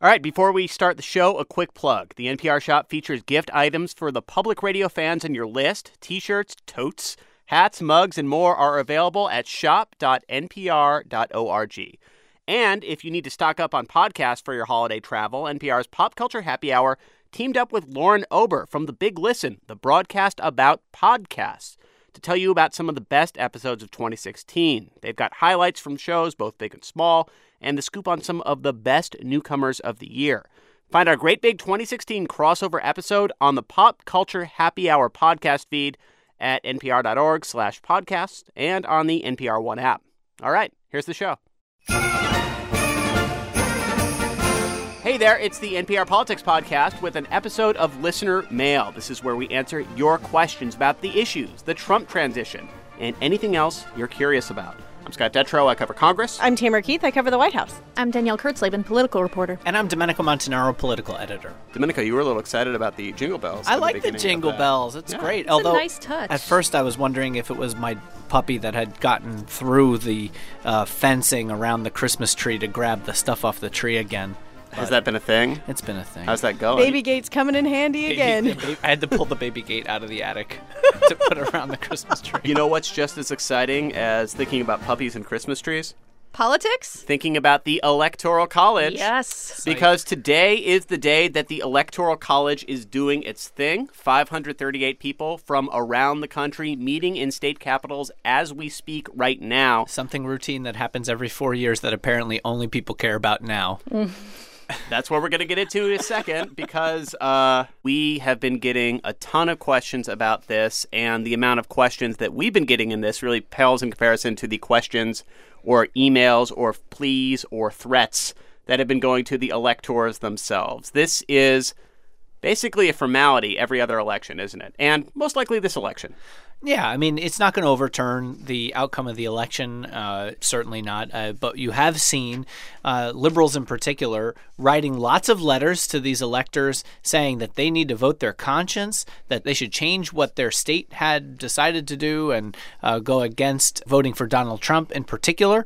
All right, before we start the show, a quick plug. The NPR shop features gift items for the public radio fans on your list. T shirts, totes, hats, mugs, and more are available at shop.npr.org. And if you need to stock up on podcasts for your holiday travel, NPR's Pop Culture Happy Hour teamed up with Lauren Ober from The Big Listen, the broadcast about podcasts, to tell you about some of the best episodes of 2016. They've got highlights from shows, both big and small and the scoop on some of the best newcomers of the year. Find our Great Big 2016 crossover episode on the Pop Culture Happy Hour podcast feed at npr.org slash podcast and on the NPR One app. All right, here's the show. Hey there, it's the NPR Politics Podcast with an episode of Listener Mail. This is where we answer your questions about the issues, the Trump transition, and anything else you're curious about. I'm Scott Detrow. I cover Congress. I'm Tamara Keith. I cover the White House. I'm Danielle Kurtzleben, political reporter. And I'm Domenico Montanaro, political editor. Domenico, you were a little excited about the jingle bells. I like the jingle bells. It's Yeah. great. It's Although a nice touch. at first I was wondering if it was my puppy that had gotten through the uh, fencing around the Christmas tree to grab the stuff off the tree again. Has that been a thing? It's been a thing. How's that going? Baby Gate's coming in handy again. I had to pull the baby gate out of the attic to put around the Christmas tree. You know what's just as exciting as thinking about puppies and Christmas trees? Politics? Thinking about the Electoral College. Yes. Because today is the day that the Electoral College is doing its thing. 538 people from around the country meeting in state capitals as we speak right now. Something routine that happens every four years that apparently only people care about now. Mm. That's what we're going to get into in a second because uh, we have been getting a ton of questions about this, and the amount of questions that we've been getting in this really pales in comparison to the questions or emails or pleas or threats that have been going to the electors themselves. This is basically a formality every other election, isn't it? And most likely this election. Yeah, I mean, it's not going to overturn the outcome of the election, uh, certainly not. Uh, but you have seen uh, liberals in particular writing lots of letters to these electors saying that they need to vote their conscience, that they should change what their state had decided to do and uh, go against voting for Donald Trump in particular.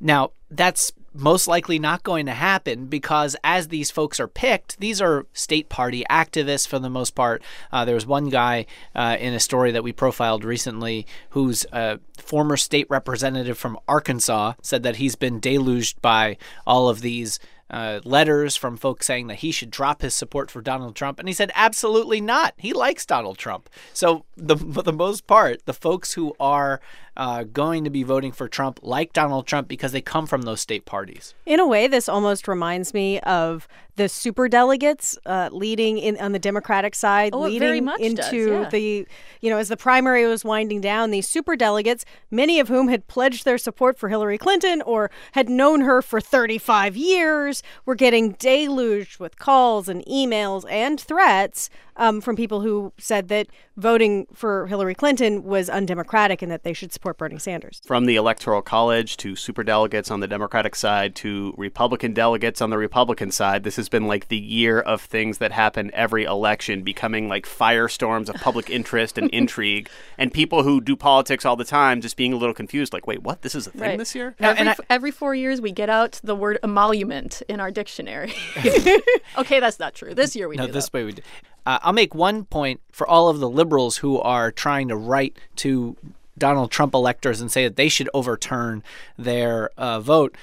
Now, that's most likely not going to happen because as these folks are picked, these are state party activists for the most part. Uh, there was one guy uh, in a story that we profiled recently who's a former state representative from Arkansas said that he's been deluged by all of these. Uh, letters from folks saying that he should drop his support for Donald Trump, and he said absolutely not. He likes Donald Trump. So the for the most part, the folks who are uh, going to be voting for Trump like Donald Trump because they come from those state parties. In a way, this almost reminds me of the super delegates uh, leading in on the Democratic side, Oh, leading very much into does, yeah. the, you know, as the primary was winding down, these super delegates, many of whom had pledged their support for Hillary Clinton or had known her for 35 years, were getting deluged with calls and emails and threats um, from people who said that voting for Hillary Clinton was undemocratic and that they should support Bernie Sanders. From the Electoral College to superdelegates on the Democratic side to Republican delegates on the Republican side, this has been like the year of things that happen every election, becoming like firestorms of public interest and intrigue, and people who do politics all the time just being a little confused, like, wait, what? This is a thing Right. this year? Every, and I- f- every four years, we get out the word emolument in our dictionary. okay, that's not true. This year we No, do this that. way we do. Uh, I'll make one point for all of the liberals who are trying to write to Donald Trump electors and say that they should overturn their uh, vote.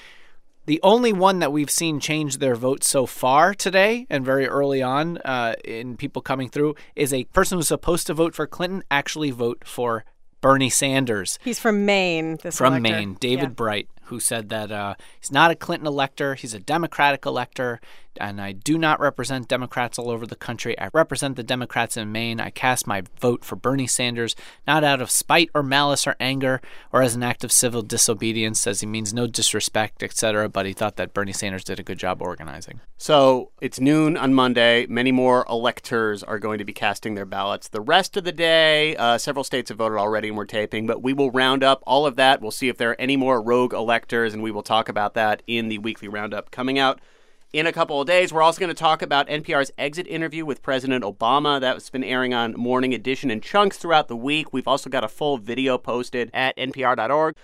The only one that we've seen change their vote so far today and very early on uh, in people coming through is a person who's supposed to vote for Clinton actually vote for Bernie Sanders He's from Maine. This from elector. Maine, David Yeah. Bright, who said that uh, he's not a Clinton elector, he's a Democratic elector, and I do not represent Democrats all over the country. I represent the Democrats in Maine. I cast my vote for Bernie Sanders, not out of spite or malice or anger, or as an act of civil disobedience, says he means no disrespect, etc., but he thought that Bernie Sanders did a good job organizing. So it's noon on Monday. Many more electors are going to be casting their ballots. The rest of the day, uh, several states have voted already and we're taping, but we will round up all of that. We'll see if there are any more rogue electors, and we will talk about that in the weekly roundup coming out in a couple of days. We're also going to talk about NPR's exit interview with President Obama. That's been airing on Morning Edition in chunks throughout the week. We've also got a full video posted at npr.org.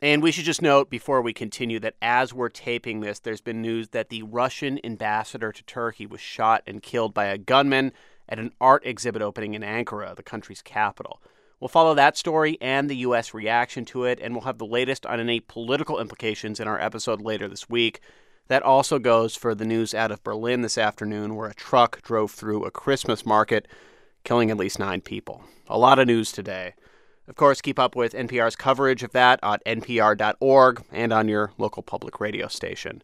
And we should just note before we continue that as we're taping this, there's been news that the Russian ambassador to Turkey was shot and killed by a gunman at an art exhibit opening in Ankara, the country's capital. We'll follow that story and the U.S. reaction to it, and we'll have the latest on any political implications in our episode later this week. That also goes for the news out of Berlin this afternoon, where a truck drove through a Christmas market, killing at least nine people. A lot of news today. Of course, keep up with NPR's coverage of that at npr.org and on your local public radio station.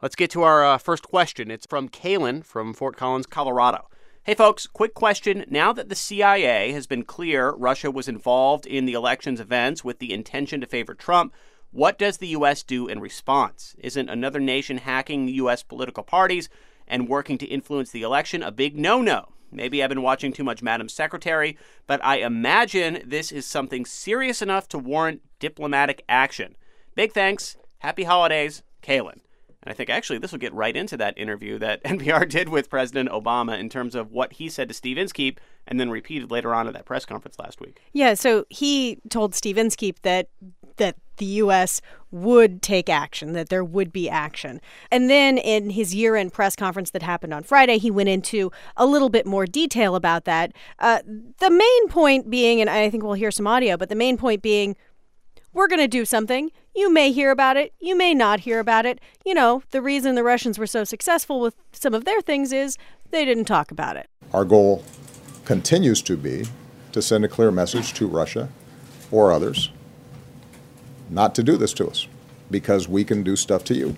Let's get to our uh, first question. It's from Kaylin from Fort Collins, Colorado. Hey, folks, quick question. Now that the CIA has been clear Russia was involved in the election's events with the intention to favor Trump, what does the U.S. do in response? Isn't another nation hacking U.S. political parties and working to influence the election a big no no? Maybe I've been watching too much Madam Secretary, but I imagine this is something serious enough to warrant diplomatic action. Big thanks. Happy holidays, Kaylin. And I think actually this will get right into that interview that NPR did with President Obama in terms of what he said to Steve Inskeep and then repeated later on at that press conference last week. Yeah, so he told Steve Inskeep that that the U.S. would take action, that there would be action. And then in his year end press conference that happened on Friday, he went into a little bit more detail about that. Uh, the main point being, and I think we'll hear some audio, but the main point being, we're going to do something. You may hear about it. You may not hear about it. You know, the reason the Russians were so successful with some of their things is they didn't talk about it. Our goal continues to be to send a clear message to Russia or others not to do this to us because we can do stuff to you.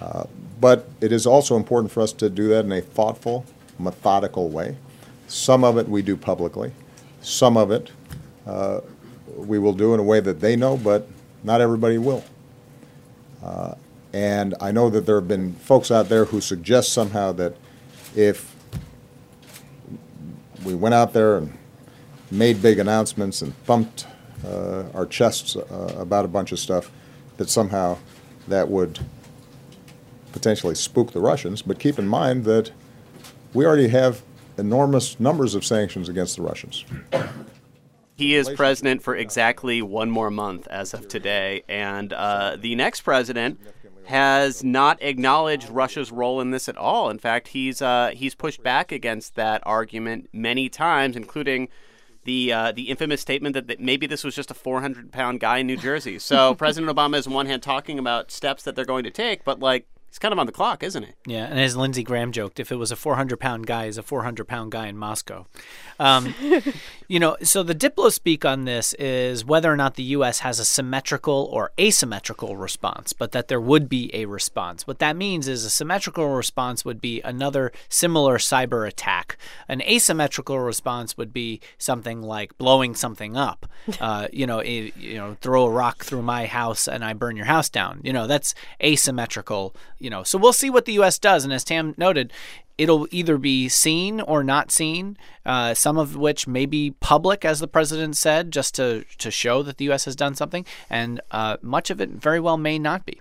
Uh, but it is also important for us to do that in a thoughtful, methodical way. Some of it we do publicly, some of it uh, we will do in a way that they know, but not everybody will. Uh, and I know that there have been folks out there who suggest somehow that if we went out there and made big announcements and thumped uh, our chests uh, about a bunch of stuff, that somehow that would potentially spook the Russians. But keep in mind that we already have enormous numbers of sanctions against the Russians. He is president for exactly one more month as of today, and uh, the next president has not acknowledged Russia's role in this at all. In fact, he's uh, he's pushed back against that argument many times, including the uh, the infamous statement that, that maybe this was just a 400 pound guy in New Jersey. So President Obama is on one hand talking about steps that they're going to take, but like he's kind of on the clock, isn't he? Yeah, and as Lindsey Graham joked, if it was a 400 pound guy, he's a 400 pound guy in Moscow. Um, you know, so the Diplo speak on this is whether or not the U.S. has a symmetrical or asymmetrical response, but that there would be a response. What that means is a symmetrical response would be another similar cyber attack. An asymmetrical response would be something like blowing something up. Uh, you know, you know, throw a rock through my house and I burn your house down. You know, that's asymmetrical. You know, so we'll see what the U.S. does. And as Tam noted, it'll either be seen or not seen, uh, some of which may be public, as the president said, just to, to show that the U.S. has done something, and uh, much of it very well may not be.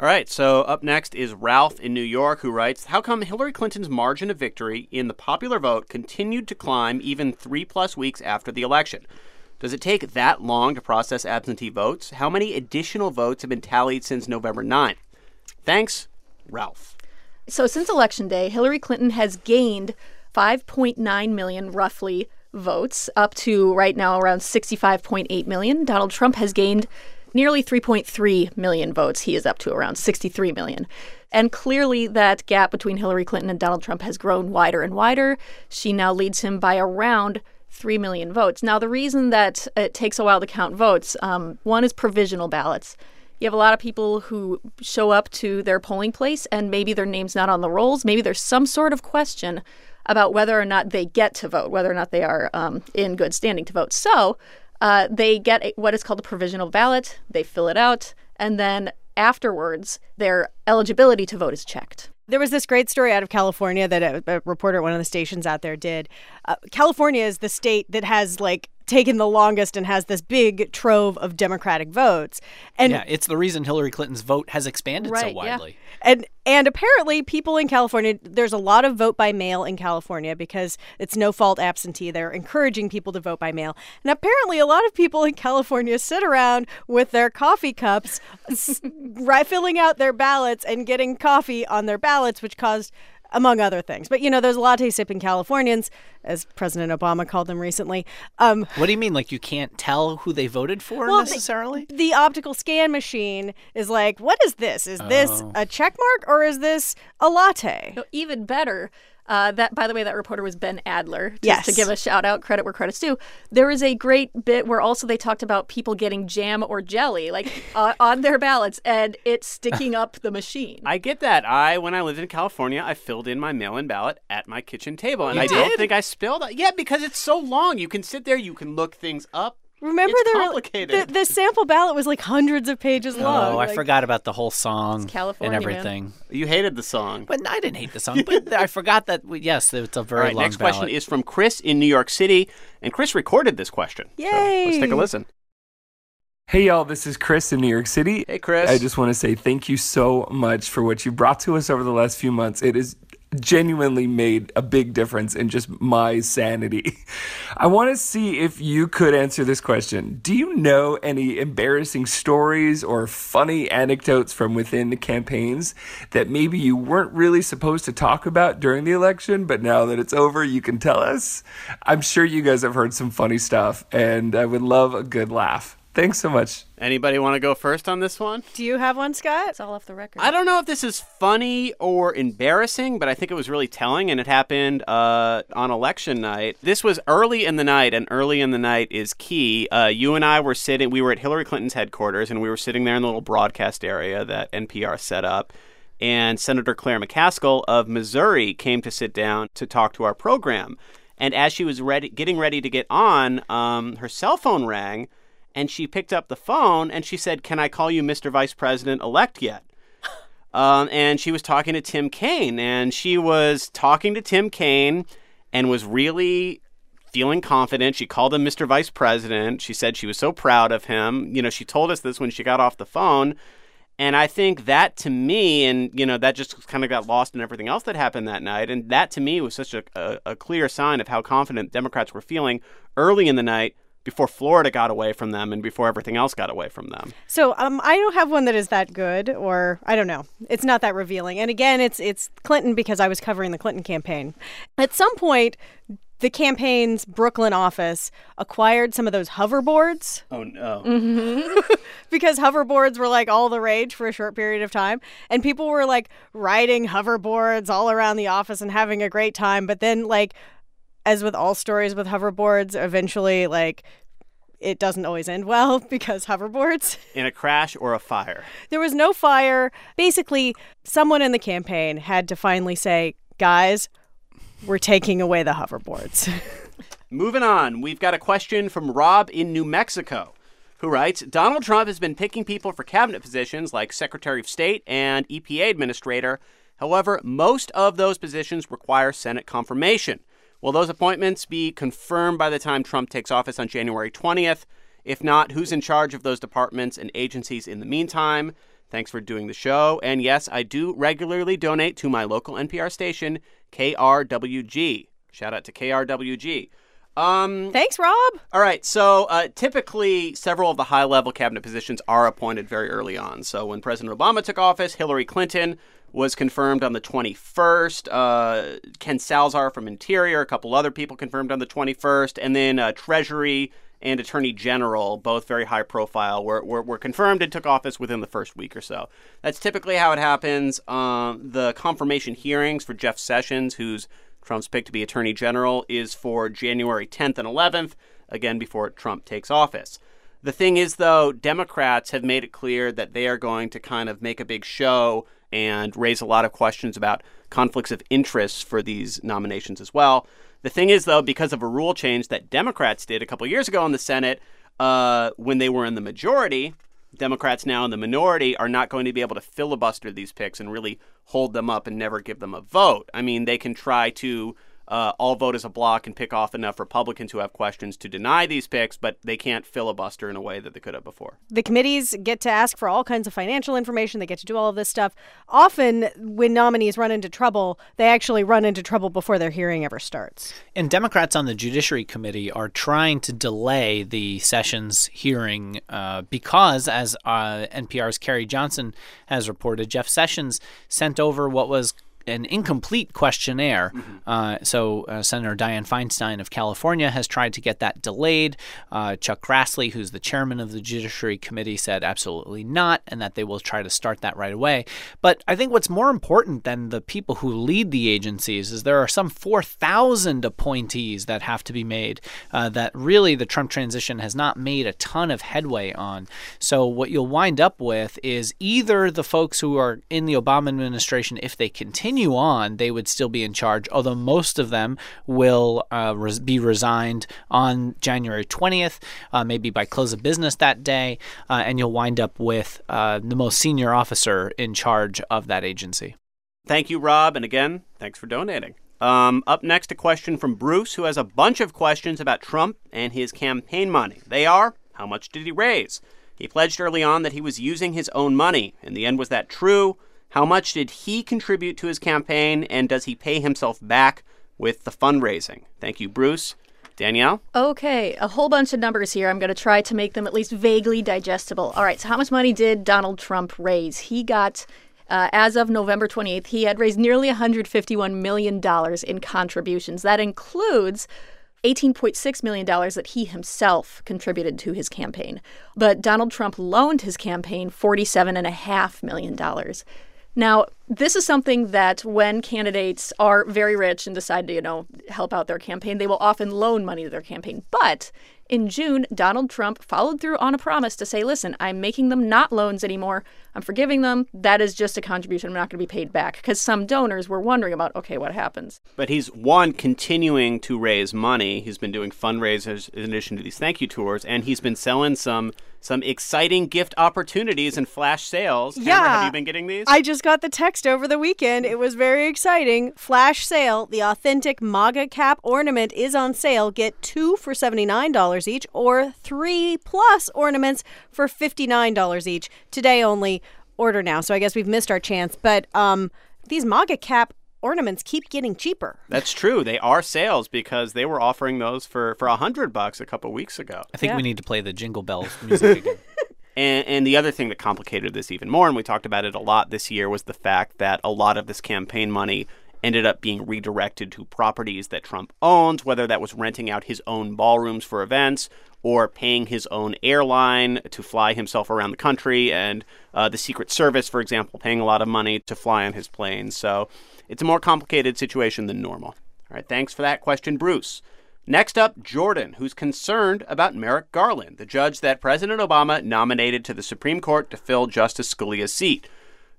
All right, so up next is Ralph in New York who writes How come Hillary Clinton's margin of victory in the popular vote continued to climb even three plus weeks after the election? Does it take that long to process absentee votes? How many additional votes have been tallied since November 9th? Thanks, Ralph. So since election day, Hillary Clinton has gained 5.9 million roughly votes up to right now around 65.8 million. Donald Trump has gained nearly 3.3 million votes. He is up to around 63 million. And clearly, that gap between Hillary Clinton and Donald Trump has grown wider and wider. She now leads him by around 3 million votes. Now, the reason that it takes a while to count votes um, one is provisional ballots. You have a lot of people who show up to their polling place and maybe their name's not on the rolls. Maybe there's some sort of question about whether or not they get to vote, whether or not they are um, in good standing to vote. So uh, they get a, what is called a provisional ballot, they fill it out, and then afterwards, their eligibility to vote is checked. There was this great story out of California that a, a reporter at one of the stations out there did. Uh, California is the state that has like taken the longest and has this big trove of Democratic votes. And yeah, it's the reason Hillary Clinton's vote has expanded so Right, yeah. widely. and and apparently people in California there's a lot of vote by mail in California because it's no fault absentee they're encouraging people to vote by mail and apparently a lot of people in California sit around with their coffee cups s- right filling out their ballots and getting coffee on their ballots which caused among other things but you know those latte sipping Californians as President Obama called them recently um, What do you mean? Like you can't tell who they voted for Well, necessarily? the optical scan machine is like, what is this? Is this Oh. a check mark or is this a latte? No, even better. Uh, that, by the way, that reporter was Ben Adler. Just Yes. to give a shout out, credit where credit's due. There is a great bit where also they talked about people getting jam or jelly, like uh, on their ballots, and it's sticking up the machine. I get that. I, when I lived in California, I filled in my mail-in ballot at my kitchen table, and You I don't think I spilled. it. Yeah, because it's so long. You can sit there, you can look things up. Remember It's there were- the, the sample ballot was like hundreds of pages oh, long. Oh, I like- forgot about the whole song California, and man. everything. You hated the song. But I didn't hate the song. But I forgot that. We, yes, it's a very All right, long next ballot. question is from Chris in New York City, and Chris recorded this question. So let's take a listen. Hey y'all, this is Chris in New York City. Hey, Chris. I just want to say thank you so much for what you brought to us over the last few months. It has genuinely made a big difference in just my sanity. I want to see if you could answer this question. Do you know any embarrassing stories or funny anecdotes from within the campaigns that maybe you weren't really supposed to talk about during the election, but now that it's over, you can tell us? I'm sure you guys have heard some funny stuff, and I would love a good laugh. Thanks so much. Anybody want to go first on this one? Do you have one, Scott? It's all off the record. I don't know if this is funny or embarrassing, but I think it was really telling, and it happened uh, on election night. This was early in the night, and early in the night is key. Uh, you and I were sitting, we were at Hillary Clinton's headquarters, and we were sitting there in the little broadcast area that NPR set up. And Senator Claire McCaskill of Missouri came to sit down to talk to our program. And as she was ready, getting ready to get on, um, her cell phone rang, and she picked up the phone and she said, "Can I call you Mr. Vice President elect yet?" Um, and she was talking to Tim Kaine, and she was talking to Tim Kaine, and was really feeling confident. She called him Mr. Vice President. She said she was so proud of him. You know, she told us this when she got off the phone. And I think that to me, and you know, that just kind of got lost in everything else that happened that night. And that to me was such a, a, a clear sign of how confident Democrats were feeling early in the night before Florida got away from them and before everything else got away from them. So um, I don't have one that is that good, or I don't know. It's not that revealing. And again, it's it's Clinton because I was covering the Clinton campaign. At some point, the campaign's Brooklyn office acquired some of those hoverboards Oh no. because hoverboards were like all the rage for a short period of time and people were like riding hoverboards all around the office and having a great time but then like as with all stories with hoverboards eventually like it doesn't always end well because hoverboards In a crash or a fire. there was no fire basically someone in the campaign had to finally say guys we're taking away the hoverboards Moving on, we've got a question from Rob in New Mexico, who writes Donald Trump has been picking people for cabinet positions like Secretary of State and EPA Administrator. However, most of those positions require Senate confirmation. Will those appointments be confirmed by the time Trump takes office on January 20th? If not, who's in charge of those departments and agencies in the meantime? Thanks for doing the show. And yes, I do regularly donate to my local NPR station, KRWG. Shout out to KRWG. Um, thanks rob all right, so uh, typically several of the high level cabinet positions are appointed very early on. So when President Obama took office, Hillary Clinton was confirmed on the 21st. Uh, Ken Salazar from Interior, a couple other people confirmed on the 21st. And then uh, Treasury and Attorney General, both very high profile, were, were, were confirmed and took office within the first week or so. That's typically how it happens. Um, the confirmation hearings for Jeff Sessions, who's Trump's pick to be Attorney General is for January 10th and 11th, again before Trump takes office. The thing is, though, Democrats have made it clear that they are going to kind of make a big show and raise a lot of questions about conflicts of interest for these nominations as well. The thing is, though, because of a rule change that Democrats did a couple years ago in the Senate uh, when they were in the majority, Democrats now in the minority are not going to be able to filibuster these picks and really hold them up and never give them a vote. I mean, they can try to uh, all vote as a block and pick off enough Republicans who have questions to deny these picks, but they can't filibuster in a way that they could have before. The committees get to ask for all kinds of financial information. They get to do all of this stuff. Often, when nominees run into trouble, they actually run into trouble before their hearing ever starts. And Democrats on the Judiciary Committee are trying to delay the Sessions hearing uh, because, as uh, NPR's Carrie Johnson has reported, Jeff Sessions sent over what was an incomplete questionnaire. Mm-hmm. Uh, so uh, Senator Dianne Feinstein of California has tried to get that delayed. Uh, Chuck Grassley, who's the chairman of the Judiciary Committee, said absolutely not, and that they will try to start that right away. But I think what's more important than the people who lead the agencies is there are some 4,000 appointees that have to be made uh, that really the Trump transition has not made a ton of headway on. So what you'll wind up with is either the folks who are in the Obama administration, if they continue continue on, they would still be in charge, although most of them will uh, res- be resigned on January 20th, uh, maybe by close of business that day, uh, and you'll wind up with uh, the most senior officer in charge of that agency. Thank you, Rob. And again, thanks for donating. Um, up next, a question from Bruce, who has a bunch of questions about Trump and his campaign money. They are How much did he raise? He pledged early on that he was using his own money. In the end, was that true? How much did he contribute to his campaign, and does he pay himself back with the fundraising? Thank you, Bruce. Danielle? Okay, a whole bunch of numbers here. I'm going to try to make them at least vaguely digestible. All right, so how much money did Donald Trump raise? He got, uh, as of November 28th, he had raised nearly $151 million in contributions. That includes $18.6 million that he himself contributed to his campaign. But Donald Trump loaned his campaign $47.5 million. Now, this is something that when candidates are very rich and decide to, you know, help out their campaign, they will often loan money to their campaign. But in June, Donald Trump followed through on a promise to say, listen, I'm making them not loans anymore. I'm forgiving them. That is just a contribution. I'm not going to be paid back. Because some donors were wondering about, okay, what happens? But he's, one, continuing to raise money. He's been doing fundraisers in addition to these thank you tours, and he's been selling some some exciting gift opportunities and flash sales. Yeah. Cameron, have you been getting these? I just got the text over the weekend. It was very exciting. Flash sale. The authentic MAGA cap ornament is on sale. Get two for $79 each or three plus ornaments for $59 each. Today only. Order now. So I guess we've missed our chance. But um, these MAGA cap ornaments keep getting cheaper. That's true. They are sales because they were offering those for for a hundred bucks a couple weeks ago. I think Yeah. we need to play the Jingle Bells music again. And, and the other thing that complicated this even more, and we talked about it a lot this year, was the fact that a lot of this campaign money ended up being redirected to properties that Trump owns, whether that was renting out his own ballrooms for events or paying his own airline to fly himself around the country, and uh, the Secret Service, for example, paying a lot of money to fly on his planes. So it's a more complicated situation than normal. All right, thanks for that question, Bruce. Next up, Jordan, who's concerned about Merrick Garland, the judge that President Obama nominated to the Supreme Court to fill Justice Scalia's seat.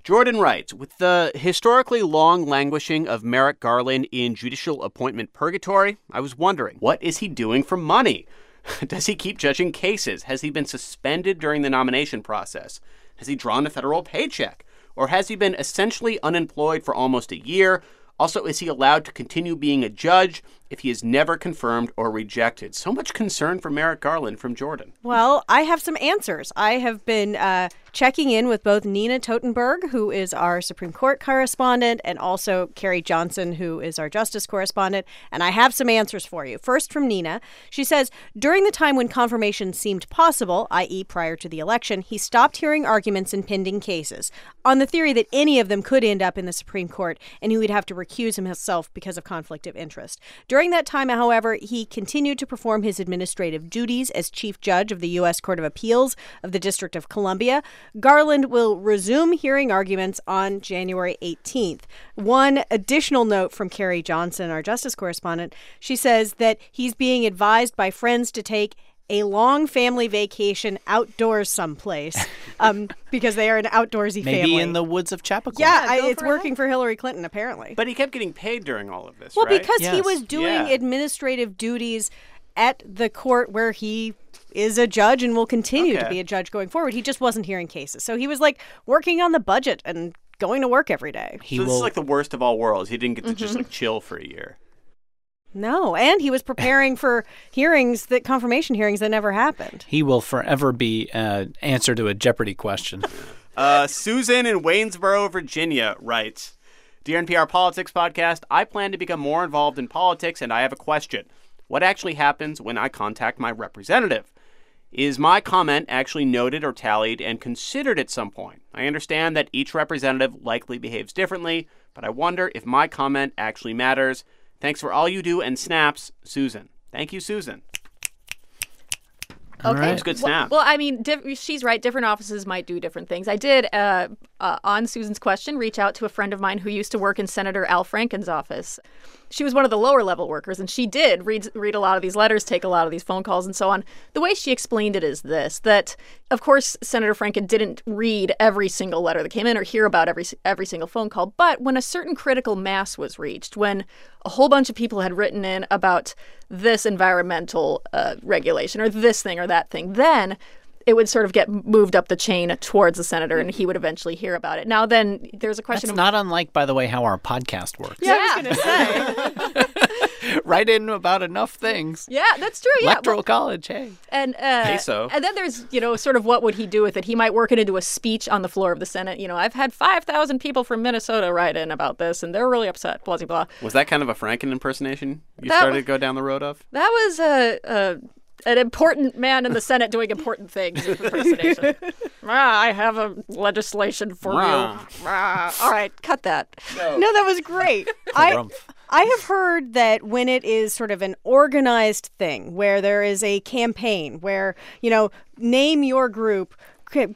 Jordan writes With the historically long languishing of Merrick Garland in judicial appointment purgatory, I was wondering, what is he doing for money? Does he keep judging cases? Has he been suspended during the nomination process? Has he drawn a federal paycheck? Or has he been essentially unemployed for almost a year? Also, is he allowed to continue being a judge if he is never confirmed or rejected? So much concern for Merrick Garland from Jordan. Well, I have some answers. I have been uh, checking in with both Nina Totenberg, who is our Supreme Court correspondent, and also Carrie Johnson, who is our Justice correspondent, and I have some answers for you. First, from Nina. She says During the time when confirmation seemed possible, i.e., prior to the election, he stopped hearing arguments in pending cases on the theory that any of them could end up in the Supreme Court and he would have to recuse himself because of conflict of interest. During that time, however, he continued to perform his administrative duties as Chief Judge of the U.S. Court of Appeals of the District of Columbia. Garland will resume hearing arguments on January 18th. One additional note from Carrie Johnson, our Justice correspondent, she says that he's being advised by friends to take a long family vacation outdoors someplace um, because they are an outdoorsy Maybe family. in the woods of Chappaqua. yeah, I, it's for working for Hillary Clinton apparently. But he kept getting paid during all of this, Well, right? because he was doing Yeah. administrative duties at the court where he is a judge and will continue to be a judge going forward. He just wasn't hearing cases. So he was like working on the budget and going to work every day. He so this will is like the worst of all worlds. He didn't get to Mm-hmm. just like chill for a year. No, and he was preparing for hearings that confirmation hearings that never happened. He will forever be uh, answer to a Jeopardy question. Uh, Susan in Waynesboro, Virginia writes Dear NPR Politics Podcast, I plan to become more involved in politics and I have a question. What actually happens when I contact my representative? Is my comment actually noted or tallied and considered at some point? I understand that each representative likely behaves differently, but I wonder if my comment actually matters. Thanks for all you do and snaps, Susan. Thank you, Susan. Okay. That's good snap. Well, I mean, diff- she's right. Different offices might do different things. I did, uh, uh, on Susan's question, reach out to a friend of mine who used to work in Senator Al Franken's office. She was one of the lower level workers, and she did read read a lot of these letters, take a lot of these phone calls, and so on. The way she explained it is this: that of course Senator Franken didn't read every single letter that came in or hear about every every single phone call, but when a certain critical mass was reached, when a whole bunch of people had written in about this environmental uh, regulation or this thing or that thing, then it would sort of get moved up the chain towards the senator, and he would eventually hear about it. Now, then there's a question That's of not unlike, by the way, how our podcast works. Yeah, I was going to say. Write in about enough things. yeah, that's true. Yeah, Electoral well, college, hey. and uh, queso. and then there's you know sort of what would he do with it? He might work it into a speech on the floor of the Senate. You know, I've had five thousand people from Minnesota write in about this, and they're really upset. Blah blah blah. Was that kind of a Franken impersonation you That started was- to go down the road of? That was a. a an important man in the Senate doing important things. impersonation. ah, I have a legislation for Rah. you. Ah, all right, cut that. no, that was great. I, I have heard that when it is sort of an organized thing where there is a campaign where, you know, name your group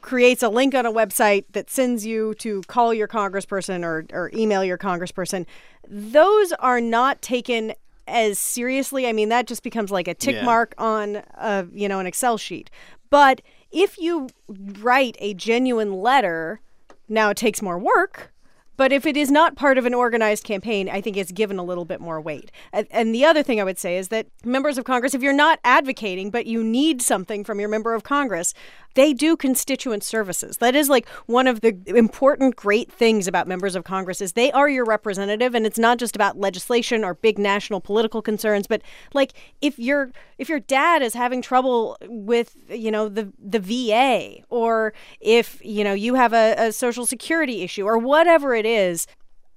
creates a link on a website that sends you to call your congressperson or, or email your congressperson, those are not taken as seriously. I mean, that just becomes like a tick Yeah. mark on a, you know, an Excel sheet. But if you write a genuine letter, now it takes more work, but if it is not part of an organized campaign, I think it's given a little bit more weight. And, the other thing I would say is that members of Congress, if you're not advocating, but you need something from your member of Congress, they do constituent services. That is like one of the important great things about members of Congress is they are your representative and it's not just about legislation or big national political concerns, but like if your if your dad is having trouble with, you know, the the VA or if, you know, you have a, a social security issue or whatever it is,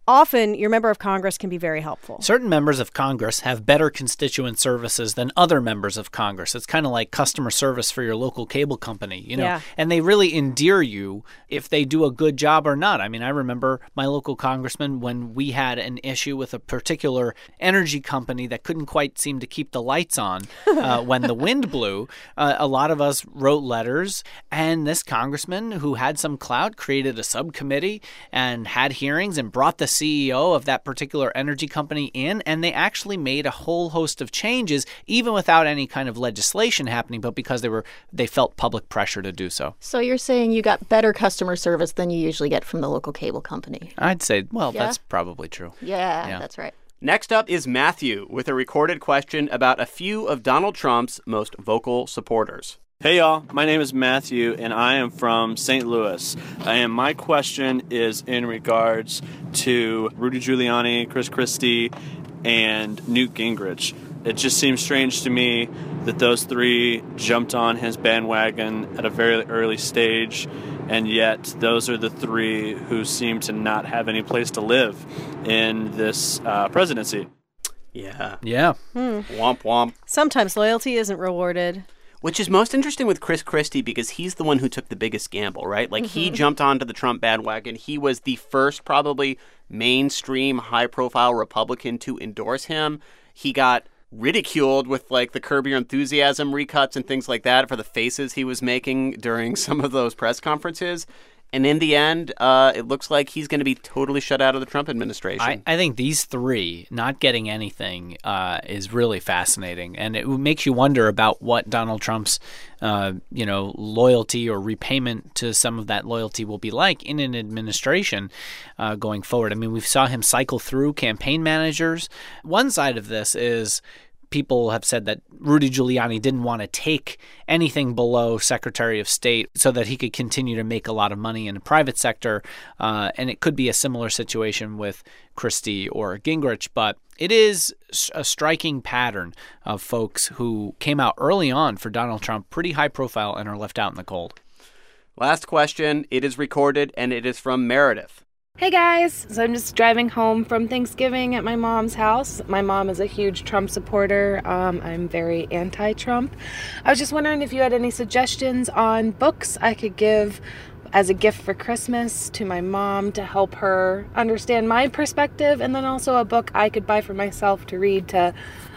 often your member of Congress can be very helpful. Certain members of Congress have better constituent services than other members of Congress. It's kind of like customer service for your local cable company, you know. Yeah. And they really endear you if they do a good job or not. I mean, I remember my local congressman when we had an issue with a particular energy company that couldn't quite seem to keep the lights on uh, when the wind blew. Uh, a lot of us wrote letters, and this congressman who had some clout created a subcommittee and had hearings and brought the CEO of that particular energy company in, and they actually made a whole host of changes, even without any kind of legislation happening, but because they were they felt public pressure to do so. So you're saying you got better customer service than you usually get from the local cable company? I'd say, well, Yeah. that's probably true. Yeah, Yeah. that's right. Next up is Matthew with a recorded question about a few of Donald Trump's most vocal supporters. Hey y'all, my name is Matthew and I am from St. Louis. And my question is in regards to Rudy Giuliani, Chris Christie, and Newt Gingrich. It just seems strange to me that those three jumped on his bandwagon at a very early stage, and yet those are the three who seem to not have any place to live in this uh, presidency. Yeah. Yeah. Womp womp. Sometimes loyalty isn't rewarded. Which is most interesting with Chris Christie because he's the one who took the biggest gamble, right? Like he mm-hmm. jumped onto the Trump bandwagon. He was the first, probably mainstream, high profile Republican to endorse him. He got ridiculed with like the Curb Your Enthusiasm recuts and things like that for the faces he was making during some of those press conferences. And in the end, uh, it looks like he's going to be totally shut out of the Trump administration. I, I think these three not getting anything uh, is really fascinating, and it makes you wonder about what Donald Trump's, uh, you know, loyalty or repayment to some of that loyalty will be like in an administration uh, going forward. I mean, we saw him cycle through campaign managers. One side of this is people have said that Rudy Giuliani didn't want to take anything below Secretary of State so that he could continue to make a lot of money in the private sector. Uh, and it could be a similar situation with Christie or Gingrich, but it is a striking pattern of folks who came out early on for Donald Trump, pretty high profile, and are left out in the cold. Last question. It is recorded and it is from Meredith. Hey guys, so I'm just driving home from Thanksgiving at my mom's house. My mom is a huge Trump supporter. Um, I'm very anti Trump. I was just wondering if you had any suggestions on books I could give as a gift for Christmas to my mom to help her understand my perspective, and then also a book I could buy for myself to read to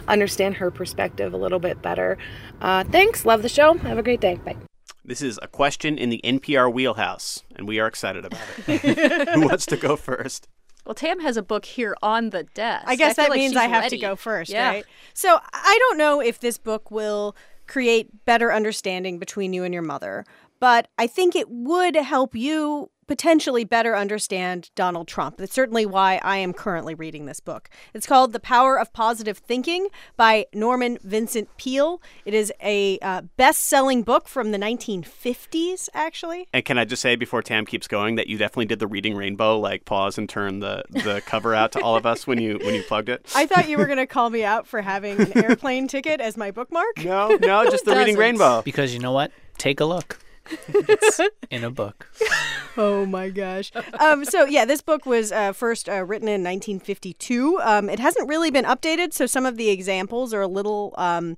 understand her perspective a little bit better. Uh, thanks, love the show. Have a great day. Bye. This is a question in the NPR wheelhouse, and we are excited about it. Who wants to go first? Well, Tam has a book here on the desk. I guess feel that like means I have ready. to go first, Yeah. right? So I don't know if this book will create better understanding between you and your mother, but I think it would help you potentially better understand Donald Trump. That's certainly why I am currently reading this book. It's called The Power of Positive Thinking by Norman Vincent Peale. It is a uh, best selling book from the 1950s, actually. And can I just say before Tam keeps going that you definitely did the reading rainbow, like pause and turn the, the cover out to all of us when you when you plugged it? I thought you were going to call me out for having an airplane ticket as my bookmark. No, no, just the reading rainbow. Because you know what? Take a look. It's in a book. Oh my gosh. Um, so, yeah, this book was uh, first uh, written in 1952. Um, it hasn't really been updated, so some of the examples are a little. Um,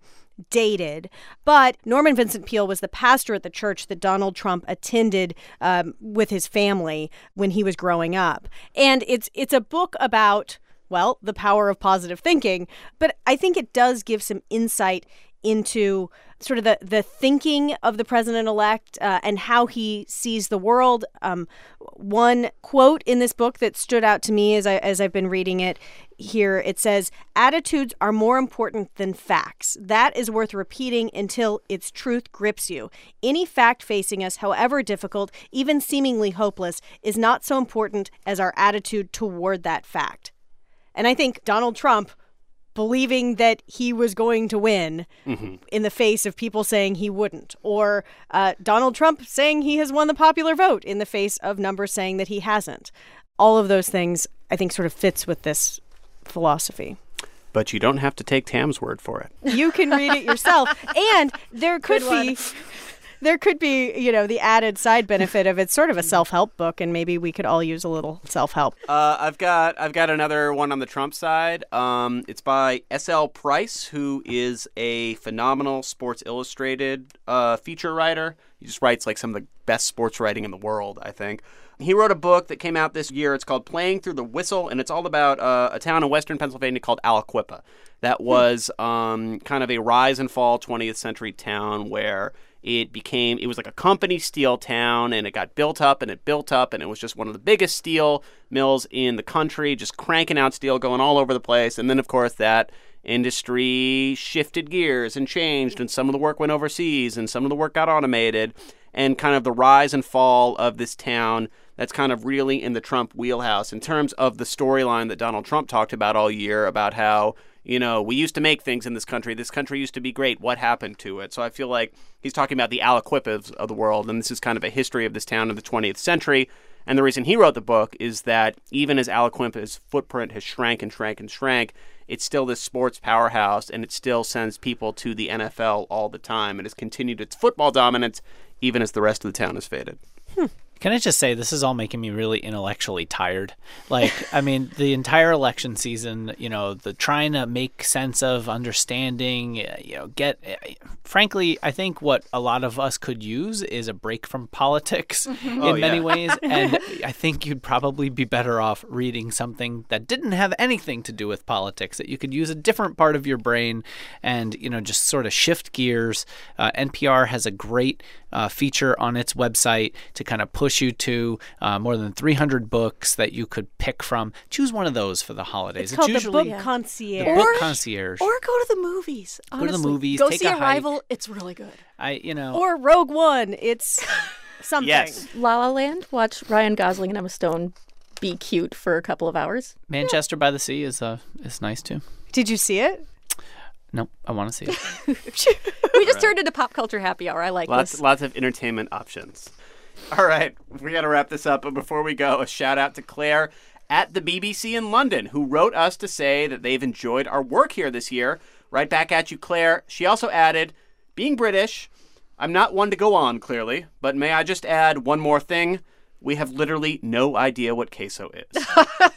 dated but norman vincent peale was the pastor at the church that donald trump attended um, with his family when he was growing up and it's it's a book about well the power of positive thinking but i think it does give some insight into sort of the, the thinking of the president elect uh, and how he sees the world. Um, one quote in this book that stood out to me as, I, as I've been reading it here it says, Attitudes are more important than facts. That is worth repeating until its truth grips you. Any fact facing us, however difficult, even seemingly hopeless, is not so important as our attitude toward that fact. And I think Donald Trump believing that he was going to win in the face of people saying he wouldn't, or uh, Donald Trump saying he has won the popular vote in the face of numbers saying that he hasn't. All of those things, I think, sort of fits with this philosophy. But you don't have to take Tam's word for it. You can read it yourself, and there could be. There could be, you know, the added side benefit of it's sort of a self-help book, and maybe we could all use a little self-help. Uh, I've got I've got another one on the Trump side. Um, it's by S.L. Price, who is a phenomenal Sports Illustrated uh, feature writer. He just writes like some of the best sports writing in the world, I think. He wrote a book that came out this year. It's called Playing Through the Whistle, and it's all about uh, a town in western Pennsylvania called Aliquippa. That was um, kind of a rise and fall 20th century town where it became it was like a company steel town and it got built up and it built up and it was just one of the biggest steel mills in the country just cranking out steel going all over the place. And then of course that industry shifted gears and changed and some of the work went overseas and some of the work got automated and kind of the rise and fall of this town that's kind of really in the Trump wheelhouse. In terms of the storyline that Donald Trump talked about all year about how you know, we used to make things in this country. This country used to be great. What happened to it? So I feel like he's talking about the Aliquippas of the world, and this is kind of a history of this town in the 20th century. And the reason he wrote the book is that even as Aliquippa's footprint has shrank and shrank and shrank, it's still this sports powerhouse, and it still sends people to the NFL all the time. It has continued its football dominance even as the rest of the town has faded. Hmm. Can I just say this is all making me really intellectually tired? Like, I mean, the entire election season, you know, the trying to make sense of understanding, uh, you know, get. uh, Frankly, I think what a lot of us could use is a break from politics in Oh, many yeah. ways, and I think you'd probably be better off reading something that didn't have anything to do with politics. That you could use a different part of your brain, and you know, just sort of shift gears. Uh, NPR has a great uh, feature on its website to kind of push you to uh, more than 300 books that you could pick from. Choose one of those for the holidays. It's called the usually Book the Concierge. book Or- concierge. Or go to the movies. Go to the movies, Go take see a hike. Arrival. It's really good. I, you know, or Rogue One. It's something. Yes. La La Land. Watch Ryan Gosling and Emma Stone be cute for a couple of hours. Manchester by the Sea is uh, is nice too. Did you see it? No, I want to see it. We just turned into pop culture happy hour. I like Lots, this. lots of entertainment options. All right, we got to wrap this up. But before we go, a shout out to Claire at the BBC in London, who wrote us to say that they've enjoyed our work here this year. Right back at you, Claire. She also added, being British, I'm not one to go on, clearly, but may I just add one more thing? We have literally no idea what queso is.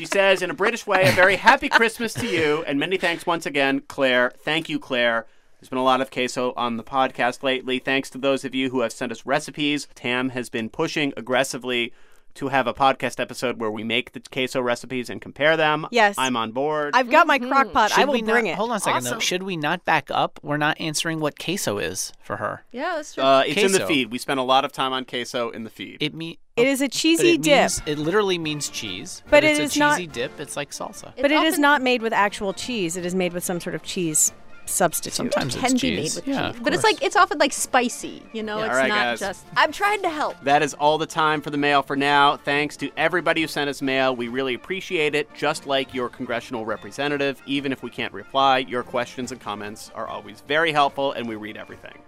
She says, in a British way, a very happy Christmas to you, and many thanks once again, Claire. Thank you, Claire. There's been a lot of queso on the podcast lately. Thanks to those of you who have sent us recipes. Tam has been pushing aggressively to have a podcast episode where we make the queso recipes and compare them. Yes. I'm on board. I've got my crock pot. I Should will we bring not, it. Hold on a second, though. Should we not back up? We're not answering what queso is for her. yeah, that's true. uh, it's in the feed. We spent a lot of time on queso in the feed. It mean It is a cheesy it dip, means- it literally means cheese, But it's it a is not- cheesy dip. It's like salsa. but it is often- not made with actual cheese. It is made with some sort of cheese substitute. Sometimes can it's be cheese. made with yeah, cheese, but it's like it's often like spicy. You know, Yeah, it's all right, not guys. just. I'm trying to help. That is all the time for the mail for now. Thanks to everybody who sent us mail. We really appreciate it. Just like your congressional representative, even if we can't reply, your questions and comments are always very helpful, and we read everything.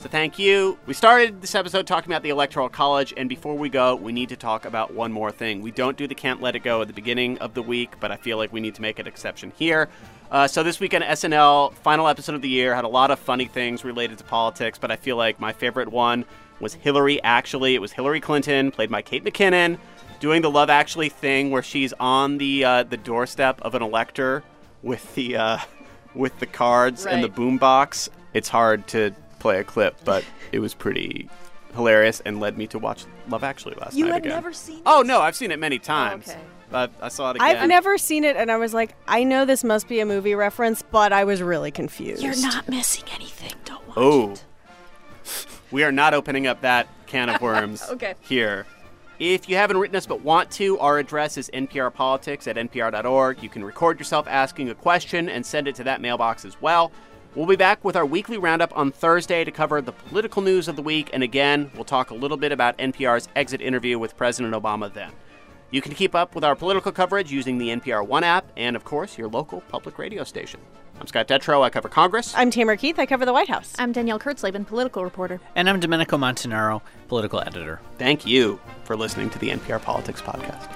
So thank you. We started this episode talking about the Electoral College, and before we go, we need to talk about one more thing. We don't do the Can't Let It Go at the beginning of the week, but I feel like we need to make an exception here. Uh, so this weekend, SNL, final episode of the year, had a lot of funny things related to politics, but I feel like my favorite one was Hillary Actually. It was Hillary Clinton, played by Kate McKinnon, doing the Love Actually thing where she's on the uh, the doorstep of an elector with the uh, with the cards and the Right. boombox. It's hard to play a clip, but it was pretty hilarious and led me to watch Love Actually last You night had again. never seen Oh it? no, I've seen it many oh, times. okay. But I saw it again. I've never seen it, and I was like, I know this must be a movie reference, but I was really confused. You're not missing anything. Don't watch Oh. it. We are not opening up that can of worms Okay. here. If you haven't written us but want to, our address is nprpolitics at npr.org. You can record yourself asking a question and send it to that mailbox as well. We'll be back with our weekly roundup on Thursday to cover the political news of the week, and again, we'll talk a little bit about NPR's exit interview with President Obama then. You can keep up with our political coverage using the NPR One app and, of course, your local public radio station. I'm Scott Detrow. I cover Congress. I'm Tamara Keith. I cover the White House. I'm Danielle Kurtzleben, political reporter. And I'm Domenico Montanaro, political editor. Thank you for listening to the NPR Politics Podcast.